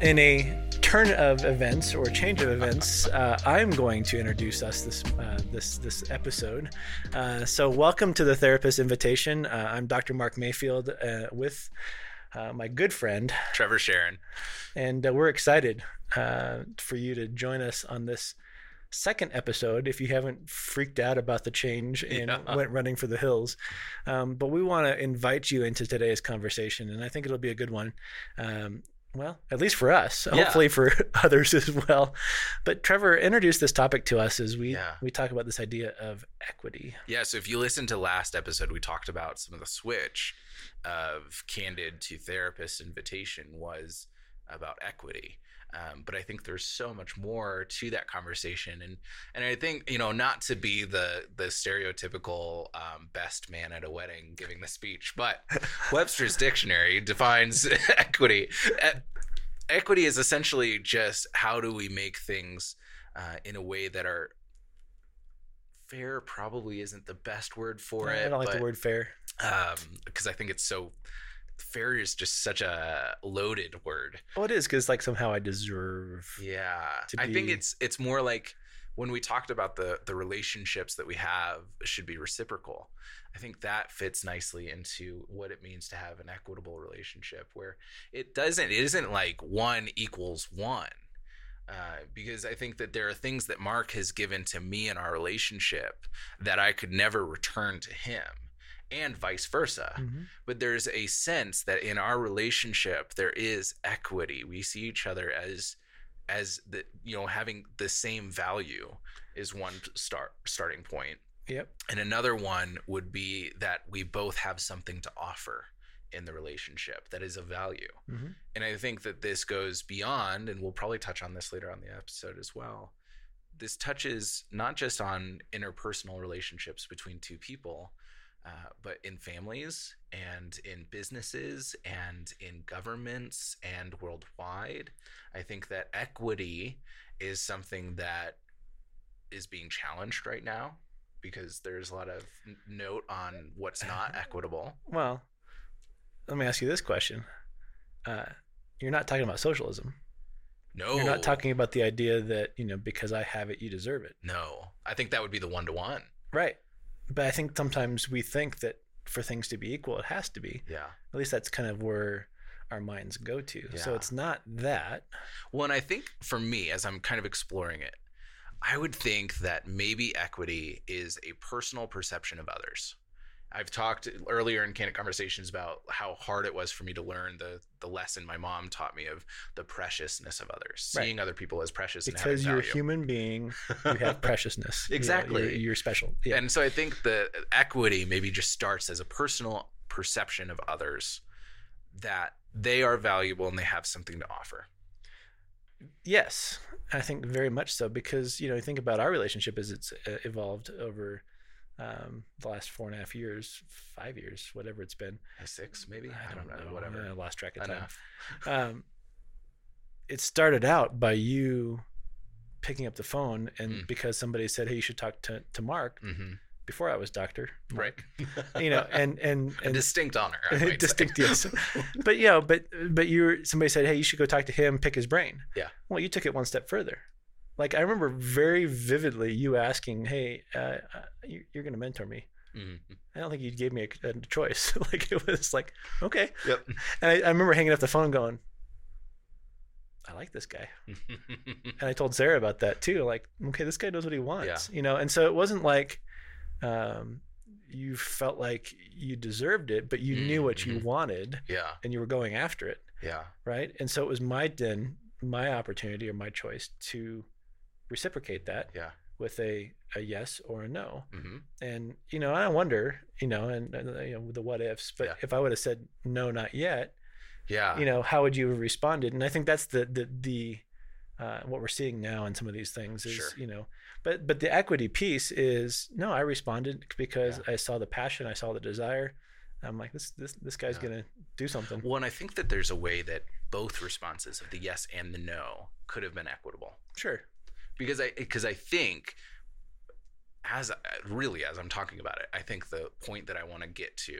in a turn of events or change of events, uh, I'm going to introduce us this uh, this this episode. Uh, so, welcome to the Therapist Invitation. Uh, I'm Dr. Mark Mayfield uh, with uh, my good friend Trevor Sharon, and we're excited for you to join us on this second episode if you haven't freaked out about the change and yeah. went running for the hills. Um, but we want to invite you into today's conversation, and I think it'll be a good one. Um, well, at least for us, yeah. hopefully for others as well. But Trevor introduced this topic to us as we yeah. we talk about this idea of equity. Yeah. So if you listen to last episode, we talked about some of the switch of candid to therapist invitation was about equity. Um, but I think there's so much more to that conversation, and and I think you know not to be the the stereotypical um, best man at a wedding giving the speech, but Webster's dictionary defines equity. equity is essentially just how do we make things uh, in a way that are fair. Probably isn't the best word for it. I don't like but, the word fair because um, I think it's so fair is just such a loaded word. Well, it is because like somehow I deserve. Yeah, I be... think it's it's more like when we talked about the the relationships that we have should be reciprocal. I think that fits nicely into what it means to have an equitable relationship where it doesn't it isn't like one equals one. Uh, because I think that there are things that Mark has given to me in our relationship that I could never return to him and vice versa. Mm-hmm. But there's a sense that in our relationship there is equity. We see each other as as the you know having the same value is one start starting point. Yep. And another one would be that we both have something to offer in the relationship that is of value. Mm-hmm. And I think that this goes beyond, and we'll probably touch on this later on the episode as well. This touches not just on interpersonal relationships between two people, uh, but in families and in businesses and in governments and worldwide, I think that equity is something that is being challenged right now because there's a lot of note on what's not equitable. Well, let me ask you this question. Uh, you're not talking about socialism. No. You're not talking about the idea that, you know, because I have it, you deserve it. No. I think that would be the one to one. Right but I think sometimes we think that for things to be equal, it has to be. Yeah. At least that's kind of where our minds go to. Yeah. So it's not that. Well, and I think for me, as I'm kind of exploring it, I would think that maybe equity is a personal perception of others. I've talked earlier in candid conversations about how hard it was for me to learn the the lesson my mom taught me of the preciousness of others, right. seeing other people as precious. Because you're value. a human being, you have preciousness. exactly, you are you're, special. Yeah. And so I think the equity maybe just starts as a personal perception of others that they are valuable and they have something to offer. Yes, I think very much so because you know I think about our relationship as it's uh, evolved over um, the last four and a half years, five years, whatever it's been. Six, maybe? I don't, I don't know, know. Whatever. I lost track of time. Um, it started out by you picking up the phone, and mm. because somebody said, "Hey, you should talk to to Mark." Mm-hmm. Before I was doctor, Mark. right? you know, and and, and a distinct honor, distinct, yes. but you know, but but you were somebody said, "Hey, you should go talk to him, pick his brain." Yeah. Well, you took it one step further like I remember very vividly you asking, "Hey, uh, uh you, are going to mentor me." Mm-hmm. I don't think you gave me a, a choice. like it was like, okay. Yep. And I, I remember hanging up the phone, going, "I like this guy," and I told Sarah about that too. Like, okay, this guy knows what he wants, yeah. you know. And so it wasn't like um, you felt like you deserved it, but you mm-hmm. knew what you mm-hmm. wanted, yeah, and you were going after it, yeah, right. And so it was my then my opportunity or my choice to reciprocate that yeah with a, a yes or a no mm-hmm. and you know i wonder you know and, and you know the what ifs but yeah. if i would have said no not yet yeah you know how would you have responded and i think that's the the the uh, what we're seeing now in some of these things is sure. you know but but the equity piece is no i responded because yeah. i saw the passion i saw the desire i'm like this this this guy's yeah. gonna do something well and i think that there's a way that both responses of the yes and the no could have been equitable sure because I because I think as really as I'm talking about it, I think the point that I want to get to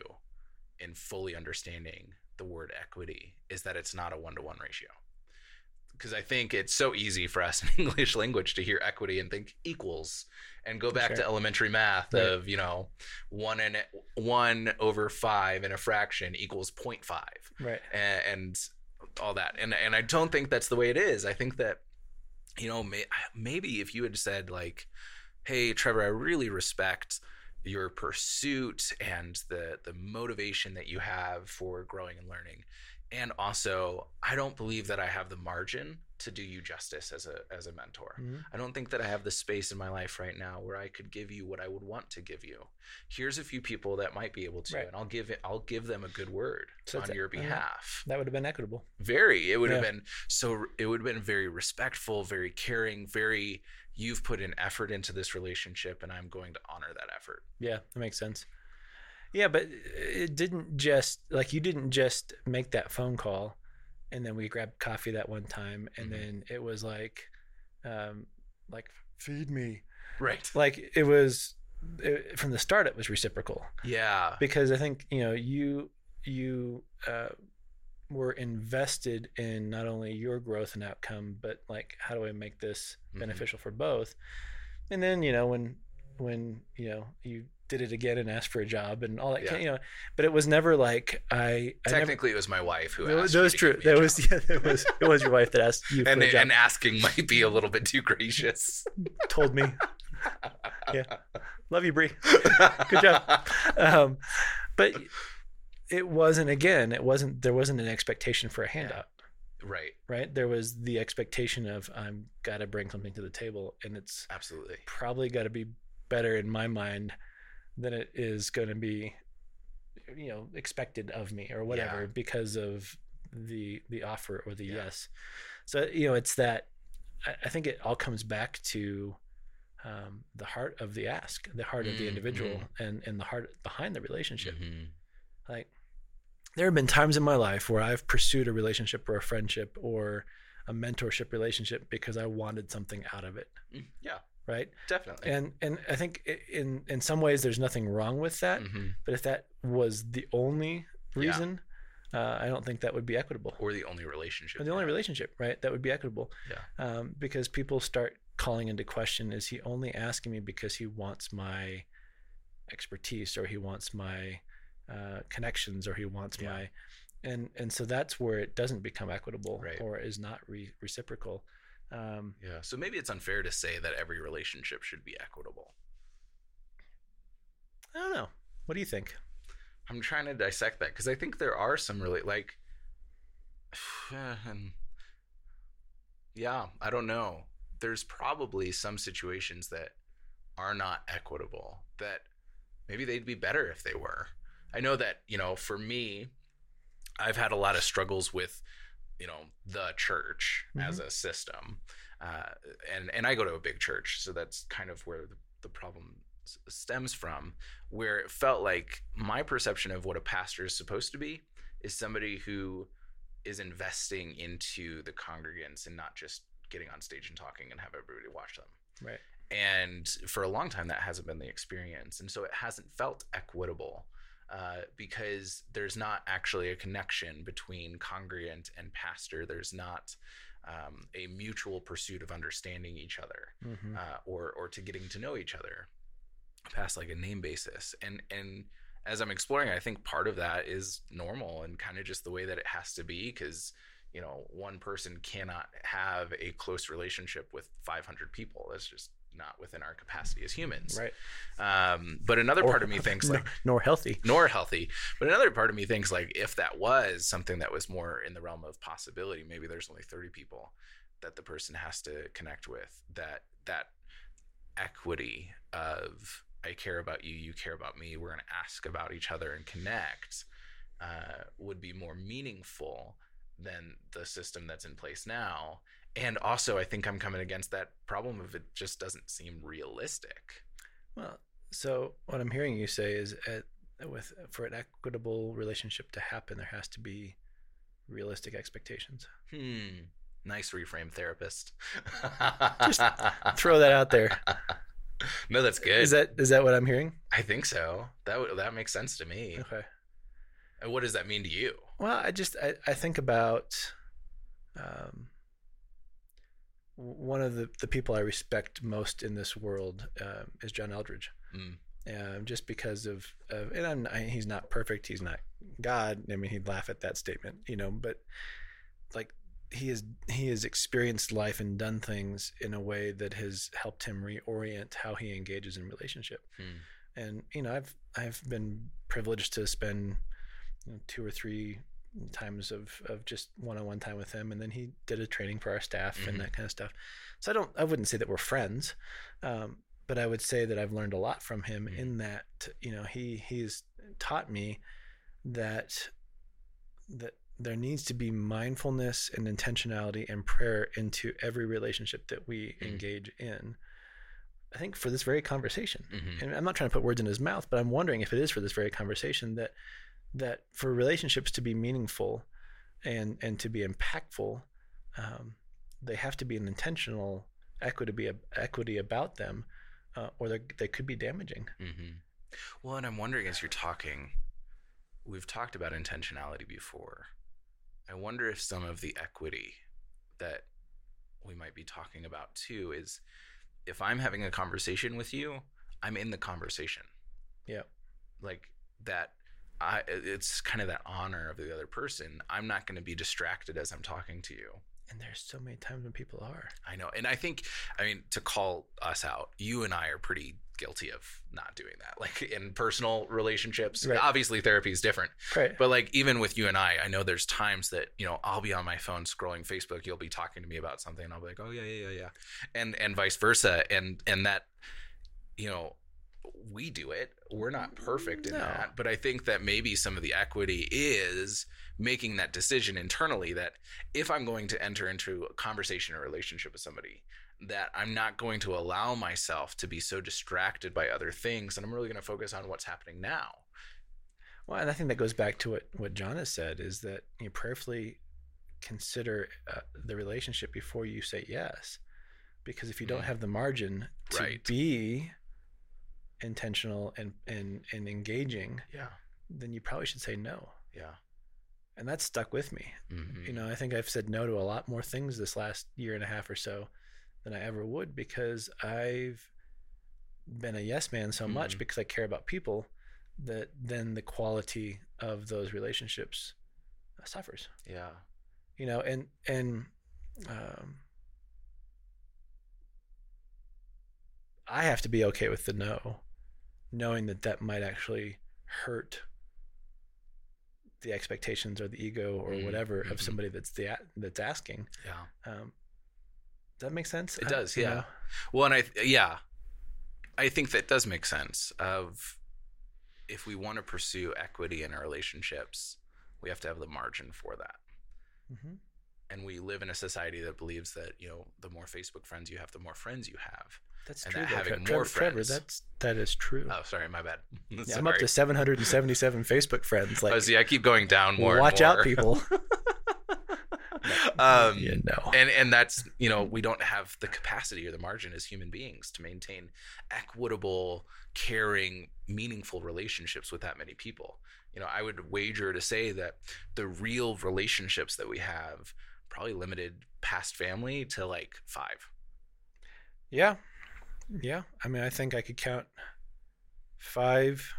in fully understanding the word equity is that it's not a one to one ratio. because I think it's so easy for us in English language to hear equity and think equals and go back sure. to elementary math right. of you know one and one over five in a fraction equals 0.5 right and, and all that and and I don't think that's the way it is I think that you know may, maybe if you had said like hey Trevor I really respect your pursuit and the the motivation that you have for growing and learning and also i don't believe that i have the margin to do you justice as a as a mentor mm-hmm. i don't think that i have the space in my life right now where i could give you what i would want to give you here's a few people that might be able to right. and i'll give it i'll give them a good word so on your uh-huh. behalf that would have been equitable very it would yeah. have been so it would have been very respectful very caring very you've put an effort into this relationship and i'm going to honor that effort yeah that makes sense yeah, but it didn't just like you didn't just make that phone call and then we grabbed coffee that one time and mm-hmm. then it was like um like feed me. Right. Like it was it, from the start it was reciprocal. Yeah. Because I think, you know, you you uh were invested in not only your growth and outcome, but like how do I make this mm-hmm. beneficial for both? And then, you know, when when, you know, you did it again and asked for a job and all that yeah. kind of, you know but it was never like i, I technically never, it was my wife who asked that was true. that was yeah it was it was your wife that asked you and, a job. and asking might be a little bit too gracious. Told me. Yeah. Love you Brie. Good job. Um, but it wasn't again it wasn't there wasn't an expectation for a handout. Right. Right? There was the expectation of i'm got to bring something to the table and it's absolutely. probably got to be better in my mind than it is going to be you know expected of me or whatever yeah. because of the the offer or the yeah. yes so you know it's that i think it all comes back to um, the heart of the ask the heart mm-hmm. of the individual mm-hmm. and and the heart behind the relationship mm-hmm. like there have been times in my life where i've pursued a relationship or a friendship or a mentorship relationship because i wanted something out of it mm, yeah right? Definitely. And and I think in in some ways there's nothing wrong with that, mm-hmm. but if that was the only reason, yeah. uh, I don't think that would be equitable. Or the only relationship. Or the only relationship, right? That would be equitable. Yeah. Um, because people start calling into question: Is he only asking me because he wants my expertise, or he wants my uh, connections, or he wants yeah. my and and so that's where it doesn't become equitable right. or is not re- reciprocal um, yeah. So maybe it's unfair to say that every relationship should be equitable. I don't know. What do you think? I'm trying to dissect that because I think there are some really like, and yeah, I don't know. There's probably some situations that are not equitable that maybe they'd be better if they were. I know that, you know, for me, I've had a lot of struggles with you know the church mm-hmm. as a system uh, and and I go to a big church so that's kind of where the, the problem s- stems from where it felt like my perception of what a pastor is supposed to be is somebody who is investing into the congregants and not just getting on stage and talking and have everybody watch them right and for a long time that hasn't been the experience and so it hasn't felt equitable uh, because there's not actually a connection between congregant and pastor. There's not um, a mutual pursuit of understanding each other mm-hmm. uh, or or to getting to know each other past like a name basis. And and as I'm exploring, I think part of that is normal and kind of just the way that it has to be because you know one person cannot have a close relationship with 500 people. That's just not within our capacity as humans. Right. Um, but another or, part of me thinks like nor healthy, nor healthy. But another part of me thinks like if that was something that was more in the realm of possibility, maybe there's only 30 people that the person has to connect with. That that equity of I care about you, you care about me. We're going to ask about each other and connect uh, would be more meaningful than the system that's in place now and also i think i'm coming against that problem of it just doesn't seem realistic. Well so what i'm hearing you say is at, with for an equitable relationship to happen there has to be realistic expectations. Hmm. Nice reframe therapist. Just throw that out there. No that's good. Is that is that what i'm hearing? I think so. That that makes sense to me. Okay. And what does that mean to you? Well i just i, I think about um one of the, the people I respect most in this world uh, is John Eldredge. Mm. Uh, just because of, of and I, he's not perfect. He's not God. I mean, he'd laugh at that statement, you know. But like he has he has experienced life and done things in a way that has helped him reorient how he engages in relationship. Hmm. And you know, I've I've been privileged to spend you know, two or three times of of just one-on-one time with him and then he did a training for our staff mm-hmm. and that kind of stuff so i don't i wouldn't say that we're friends um, but i would say that i've learned a lot from him mm-hmm. in that you know he he's taught me that that there needs to be mindfulness and intentionality and prayer into every relationship that we mm-hmm. engage in i think for this very conversation mm-hmm. and i'm not trying to put words in his mouth but i'm wondering if it is for this very conversation that that for relationships to be meaningful and and to be impactful, um, they have to be an intentional equity equity about them, uh, or they could be damaging. Mm-hmm. Well, and I'm wondering as you're talking, we've talked about intentionality before. I wonder if some of the equity that we might be talking about too is if I'm having a conversation with you, I'm in the conversation. Yeah. Like that I, it's kind of that honor of the other person. I'm not going to be distracted as I'm talking to you. And there's so many times when people are. I know. And I think, I mean, to call us out, you and I are pretty guilty of not doing that. Like in personal relationships, right. obviously therapy is different. Right. But like even with you and I, I know there's times that, you know, I'll be on my phone scrolling Facebook, you'll be talking to me about something and I'll be like, "Oh yeah, yeah, yeah, yeah." And and vice versa. And and that you know, we do it. We're not perfect in no. that, but I think that maybe some of the equity is making that decision internally that if I'm going to enter into a conversation or relationship with somebody, that I'm not going to allow myself to be so distracted by other things and I'm really going to focus on what's happening now. Well, and I think that goes back to what, what John has said is that you prayerfully consider uh, the relationship before you say yes. Because if you don't mm. have the margin to right. be intentional and and and engaging, yeah, then you probably should say no. Yeah. And that's stuck with me. Mm-hmm. You know, I think I've said no to a lot more things this last year and a half or so than I ever would because I've been a yes man so mm-hmm. much because I care about people that then the quality of those relationships suffers. Yeah. You know, and and um I have to be okay with the no knowing that that might actually hurt the expectations or the ego or mm-hmm. whatever mm-hmm. of somebody that's the that's asking. Yeah. Um, does that make sense? It does. Yeah. Know? Well, and I yeah, I think that does make sense. Of if we want to pursue equity in our relationships, we have to have the margin for that. Mm-hmm. And we live in a society that believes that you know the more Facebook friends you have, the more friends you have. That's true. That having Trevor, more friends. Trevor, that's that is true. Oh, sorry, my bad. Yeah, I'm up to 777 Facebook friends. Like, oh, see, I keep going down more. Watch more. out, people. um, yeah, no. And and that's you know we don't have the capacity or the margin as human beings to maintain equitable, caring, meaningful relationships with that many people. You know, I would wager to say that the real relationships that we have probably limited past family to like five. Yeah, yeah, I mean, I think I could count five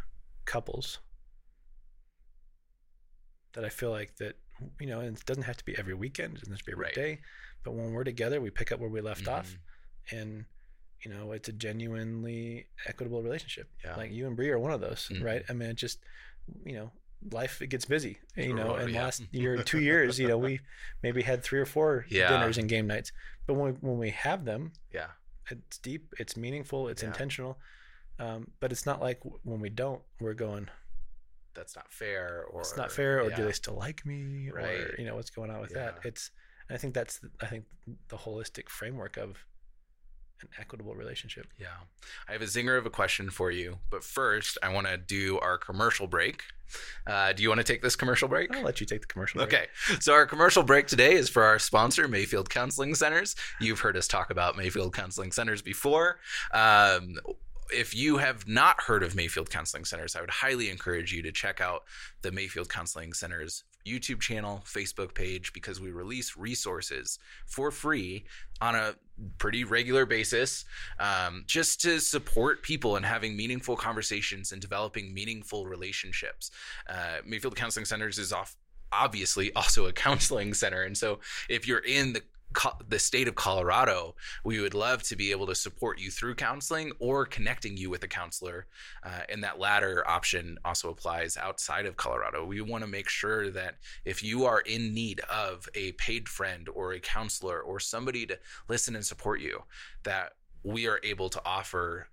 couples that I feel like that you know, it doesn't have to be every weekend, it doesn't have to be every right. day, but when we're together, we pick up where we left mm-hmm. off, and you know, it's a genuinely equitable relationship. Yeah. Like you and Brie are one of those, mm-hmm. right? I mean, it just you know, life it gets busy, you know. And yeah. last year, two years, you know, we maybe had three or four yeah. dinners and game nights, but when we, when we have them, yeah, it's deep, it's meaningful, it's yeah. intentional. Um, but it's not like when we don't, we're going. That's not fair, or it's not fair, or yeah. do they still like me, right? Or you know what's going on with yeah. that? It's. I think that's I think the holistic framework of an equitable relationship. Yeah. I have a zinger of a question for you, but first I want to do our commercial break. Uh, do you want to take this commercial break? I'll let you take the commercial break. Okay. So our commercial break today is for our sponsor, Mayfield Counseling Centers. You've heard us talk about Mayfield Counseling Centers before. Um, if you have not heard of Mayfield Counseling Centers, I would highly encourage you to check out the Mayfield Counseling Centers YouTube channel, Facebook page, because we release resources for free on a pretty regular basis um, just to support people and having meaningful conversations and developing meaningful relationships. Uh, Mayfield Counseling Centers is off obviously also a counseling center. And so if you're in the the state of Colorado, we would love to be able to support you through counseling or connecting you with a counselor. Uh, and that latter option also applies outside of Colorado. We want to make sure that if you are in need of a paid friend or a counselor or somebody to listen and support you, that we are able to offer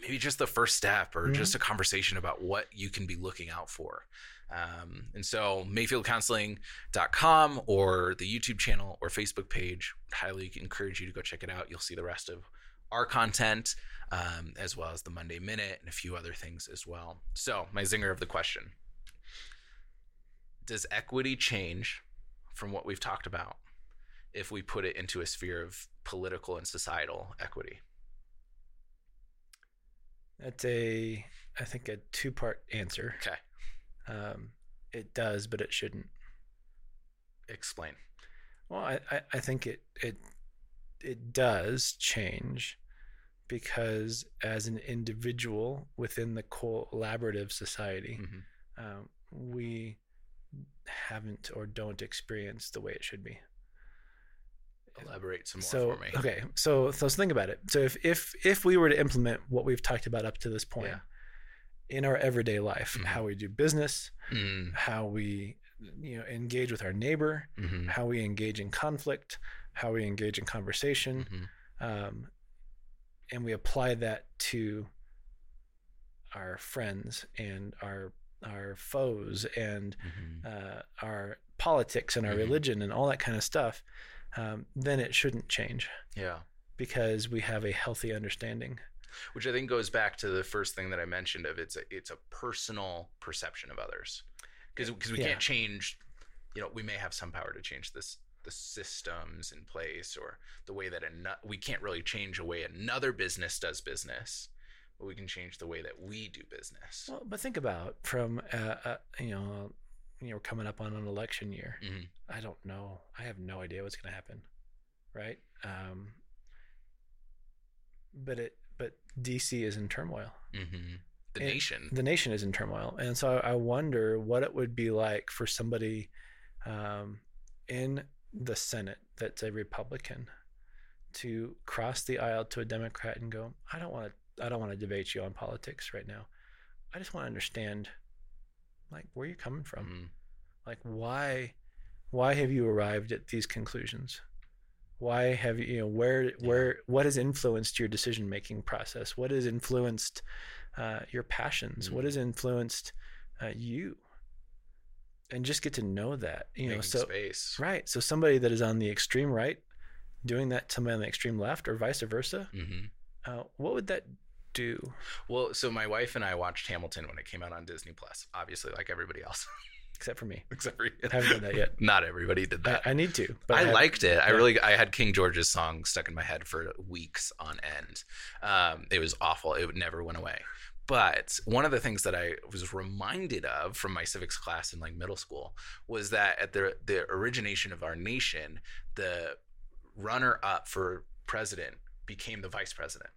maybe just the first step or mm-hmm. just a conversation about what you can be looking out for. Um, and so mayfieldcounseling.com or the YouTube channel or Facebook page, highly encourage you to go check it out. You'll see the rest of our content, um, as well as the Monday Minute and a few other things as well. So, my zinger of the question Does equity change from what we've talked about if we put it into a sphere of political and societal equity? That's a, I think, a two part answer. Okay. Um, it does, but it shouldn't. Explain. Well, I, I, I think it it it does change because as an individual within the collaborative society, mm-hmm. um, we haven't or don't experience the way it should be. Elaborate some more so, for me. Okay, so, so let's think about it. So if if if we were to implement what we've talked about up to this point, yeah in our everyday life, mm-hmm. how we do business, mm. how we you know engage with our neighbor, mm-hmm. how we engage in conflict, how we engage in conversation, mm-hmm. um, and we apply that to our friends and our our foes and mm-hmm. uh, our politics and our mm-hmm. religion and all that kind of stuff, um, then it shouldn't change. Yeah, because we have a healthy understanding which I think goes back to the first thing that I mentioned of it's a it's a personal perception of others because because we yeah. can't change you know we may have some power to change this the systems in place or the way that an- we can't really change a way another business does business but we can change the way that we do business well but think about from uh, uh, you know you know coming up on an election year mm-hmm. i don't know i have no idea what's going to happen right um, but it but DC is in turmoil. Mm-hmm. The nation. The nation is in turmoil, and so I wonder what it would be like for somebody um, in the Senate that's a Republican to cross the aisle to a Democrat and go, "I don't want to. I don't want to debate you on politics right now. I just want to understand, like, where are you're coming from. Mm-hmm. Like, why, why have you arrived at these conclusions?" why have you, you know where where what has influenced your decision making process what has influenced uh, your passions mm-hmm. what has influenced uh, you and just get to know that you Making know so space. right so somebody that is on the extreme right doing that to somebody on the extreme left or vice versa mm-hmm. uh, what would that do well so my wife and i watched hamilton when it came out on disney plus obviously like everybody else except for me. Except for you. I haven't done that yet. Not everybody did that. I, I need to. I, I liked it. Yeah. I really, I had King George's song stuck in my head for weeks on end. Um, it was awful. It never went away. But one of the things that I was reminded of from my civics class in like middle school was that at the the origination of our nation, the runner up for president became the vice president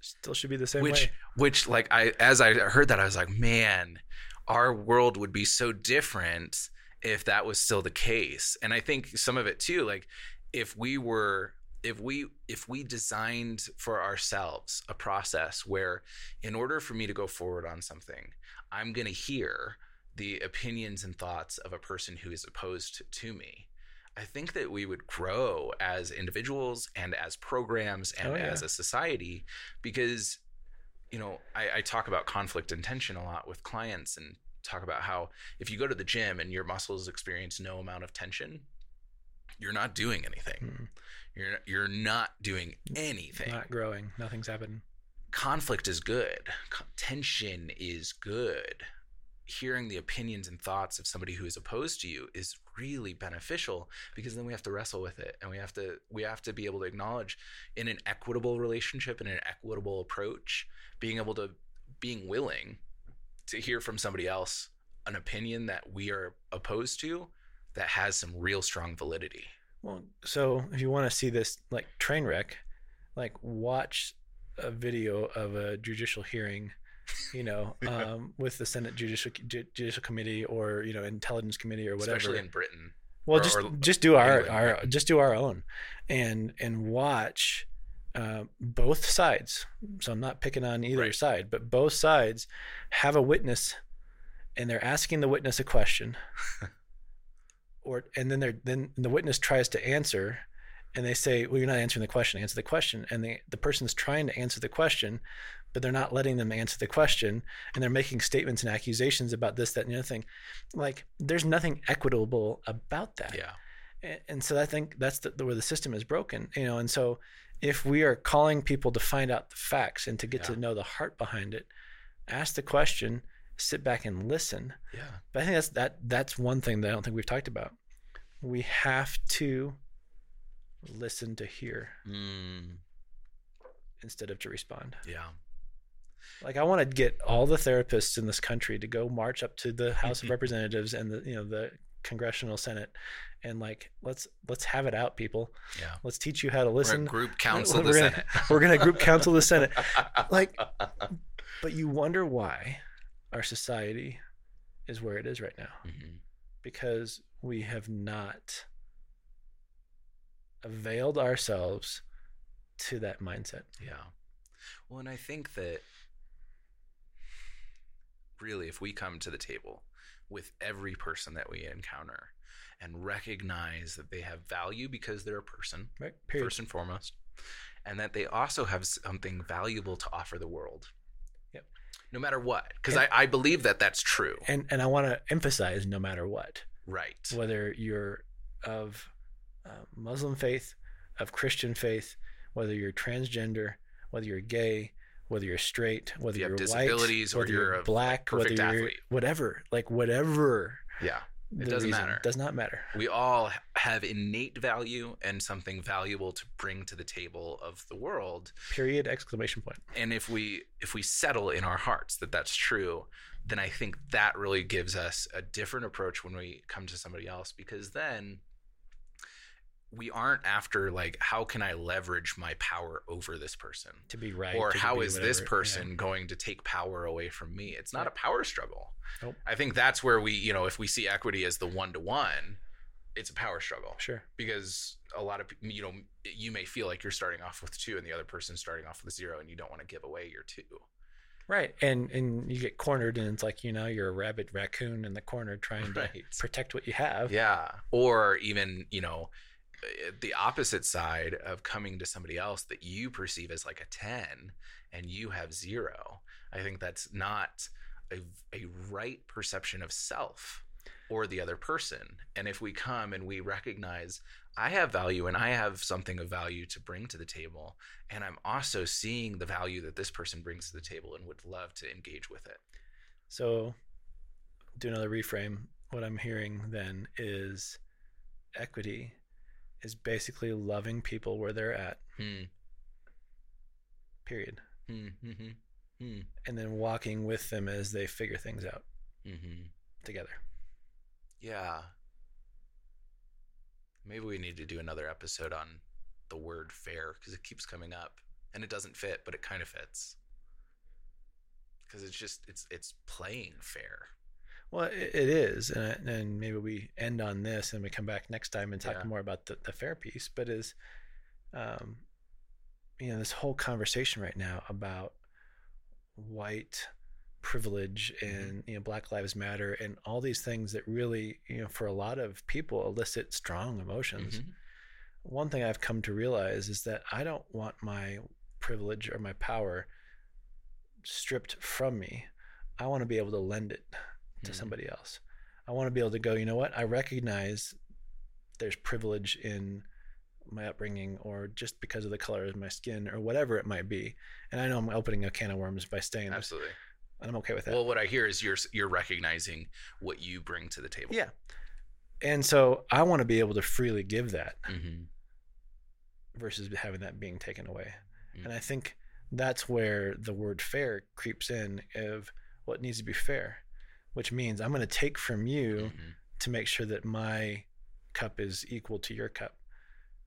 still should be the same which way. which like i as i heard that i was like man our world would be so different if that was still the case. And I think some of it too, like if we were if we if we designed for ourselves a process where in order for me to go forward on something, I'm going to hear the opinions and thoughts of a person who is opposed to me. I think that we would grow as individuals and as programs and oh, yeah. as a society because you know, I, I talk about conflict and tension a lot with clients and talk about how if you go to the gym and your muscles experience no amount of tension, you're not doing anything. Mm. You're you're not doing anything. Not growing. Nothing's happening. Conflict is good. Tension is good. Hearing the opinions and thoughts of somebody who is opposed to you is really beneficial because then we have to wrestle with it and we have to we have to be able to acknowledge in an equitable relationship in an equitable approach being able to being willing to hear from somebody else an opinion that we are opposed to that has some real strong validity. Well, so if you want to see this like train wreck, like watch a video of a judicial hearing, you know, um, with the Senate Judicial Judicial Committee or you know Intelligence Committee or whatever. Especially in Britain. Well, or, just or just do our England, our right? just do our own, and and watch uh, both sides. So I'm not picking on either right. side, but both sides have a witness, and they're asking the witness a question, or and then they're then the witness tries to answer, and they say, "Well, you're not answering the question. Answer the question." And the the person's trying to answer the question, but they're not letting them answer the question, and they're making statements and accusations about this, that, and the other thing. Like, there's nothing equitable about that. Yeah. And, and so I think that's the, the, where the system is broken, you know. And so if we are calling people to find out the facts and to get yeah. to know the heart behind it, ask the question, sit back and listen. Yeah. But I think that's that that's one thing that I don't think we've talked about. We have to listen to hear mm. instead of to respond. Yeah. Like I want to get all the therapists in this country to go march up to the House of Representatives and the you know the congressional senate and like let's let's have it out people yeah let's teach you how to listen group counsel we're the gonna, senate we're gonna group counsel the senate like but you wonder why our society is where it is right now mm-hmm. because we have not availed ourselves to that mindset yeah well and i think that really if we come to the table with every person that we encounter and recognize that they have value because they're a person, right, first and foremost, and that they also have something valuable to offer the world. Yep. No matter what, because I, I believe that that's true. And and I want to emphasize no matter what. Right. Whether you're of uh, Muslim faith, of Christian faith, whether you're transgender, whether you're gay, whether you're straight, whether you are white, whether you're, black, whether you're athlete. whatever, like whatever. Yeah. It doesn't matter. Does not matter. We all have innate value and something valuable to bring to the table of the world. Period exclamation point. And if we if we settle in our hearts that that's true, then I think that really gives us a different approach when we come to somebody else because then we aren't after like how can i leverage my power over this person to be right or how is whatever, this person yeah. going to take power away from me it's not yeah. a power struggle nope. i think that's where we you know if we see equity as the one to one it's a power struggle sure because a lot of you know you may feel like you're starting off with two and the other person's starting off with zero and you don't want to give away your two Right, and and you get cornered, and it's like you know you're a rabbit raccoon in the corner trying right. to protect what you have. Yeah, or even you know the opposite side of coming to somebody else that you perceive as like a 10 and you have zero i think that's not a, a right perception of self or the other person. And if we come and we recognize i have value and i have something of value to bring to the table and i'm also seeing the value that this person brings to the table and would love to engage with it. So do another reframe. What i'm hearing then is equity is basically loving people where they're at. Hmm. Period. Hmm. Mm-hmm. Hmm. And then walking with them as they figure things out mm-hmm. together. Yeah. Maybe we need to do another episode on the word fair because it keeps coming up and it doesn't fit, but it kind of fits. Because it's just it's it's playing fair. Well, it, it is, and, and maybe we end on this and we come back next time and talk yeah. more about the, the fair piece. But is, um, you know, this whole conversation right now about white privilege mm-hmm. and you know Black Lives Matter and all these things that really you know for a lot of people elicit strong emotions. Mm-hmm. One thing I've come to realize is that I don't want my privilege or my power stripped from me. I want to be able to lend it to mm somebody else. I want to be able to go, you know what? I recognize there's privilege in my upbringing or just because of the color of my skin or whatever it might be. And I know I'm opening a can of worms by staying. Absolutely. This, and I'm okay with that. Well, what I hear is you're you're recognizing what you bring to the table. Yeah. And so I want to be able to freely give that mm-hmm. versus having that being taken away. Mm-hmm. And I think that's where the word fair creeps in of what needs to be fair which means I'm going to take from you mm-hmm. to make sure that my cup is equal to your cup.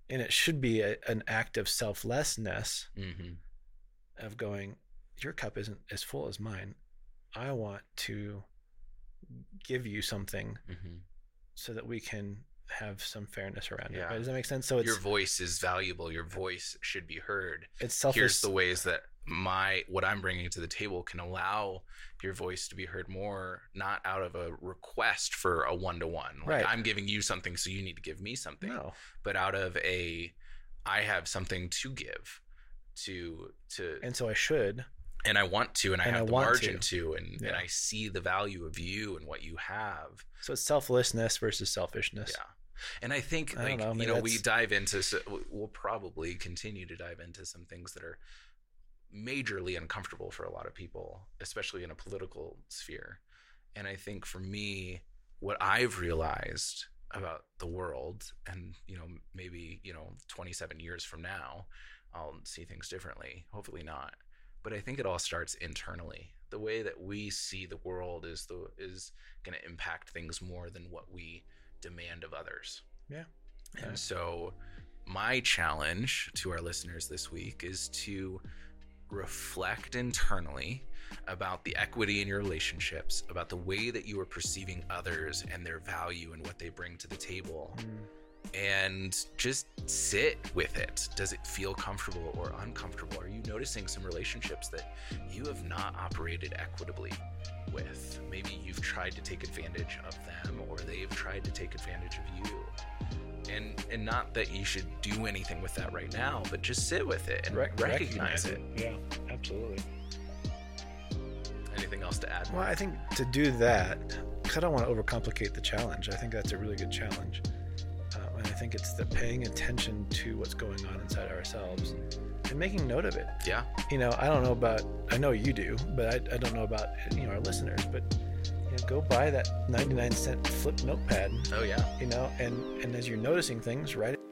And it should be a, an act of selflessness mm-hmm. of going, your cup isn't as full as mine. I want to give you something mm-hmm. so that we can have some fairness around yeah. it. Does that make sense? So your voice is valuable. Your voice should be heard. It's selfish. Here's the ways that my what I'm bringing to the table can allow your voice to be heard more, not out of a request for a one to one. Like right. I'm giving you something, so you need to give me something. No. But out of a, I have something to give, to to. And so I should. And I want to, and I and have I the margin to, to and, yeah. and I see the value of you and what you have. So it's selflessness versus selfishness. Yeah. And I think, I like, know, you know, we dive into, so we'll probably continue to dive into some things that are majorly uncomfortable for a lot of people, especially in a political sphere. And I think for me, what I've realized about the world, and, you know, maybe, you know, 27 years from now, I'll see things differently. Hopefully not. But I think it all starts internally. The way that we see the world is the is going to impact things more than what we demand of others. Yeah. And so my challenge to our listeners this week is to reflect internally about the equity in your relationships, about the way that you are perceiving others and their value and what they bring to the table. Mm. And just sit with it. Does it feel comfortable or uncomfortable? Are you noticing some relationships that you have not operated equitably with? Maybe you've tried to take advantage of them or they've tried to take advantage of you and and not that you should do anything with that right now, but just sit with it and Re- recognize, recognize it. it. Yeah, absolutely. Anything else to add? Well, I think to do that, because I don't want to overcomplicate the challenge. I think that's a really good challenge, uh, and I think it's the paying attention to what's going on inside ourselves and making note of it. Yeah. You know, I don't know about. I know you do, but I, I don't know about you know our listeners, but go buy that 99 cent flip notepad. Oh yeah. You know, and and as you're noticing things, write it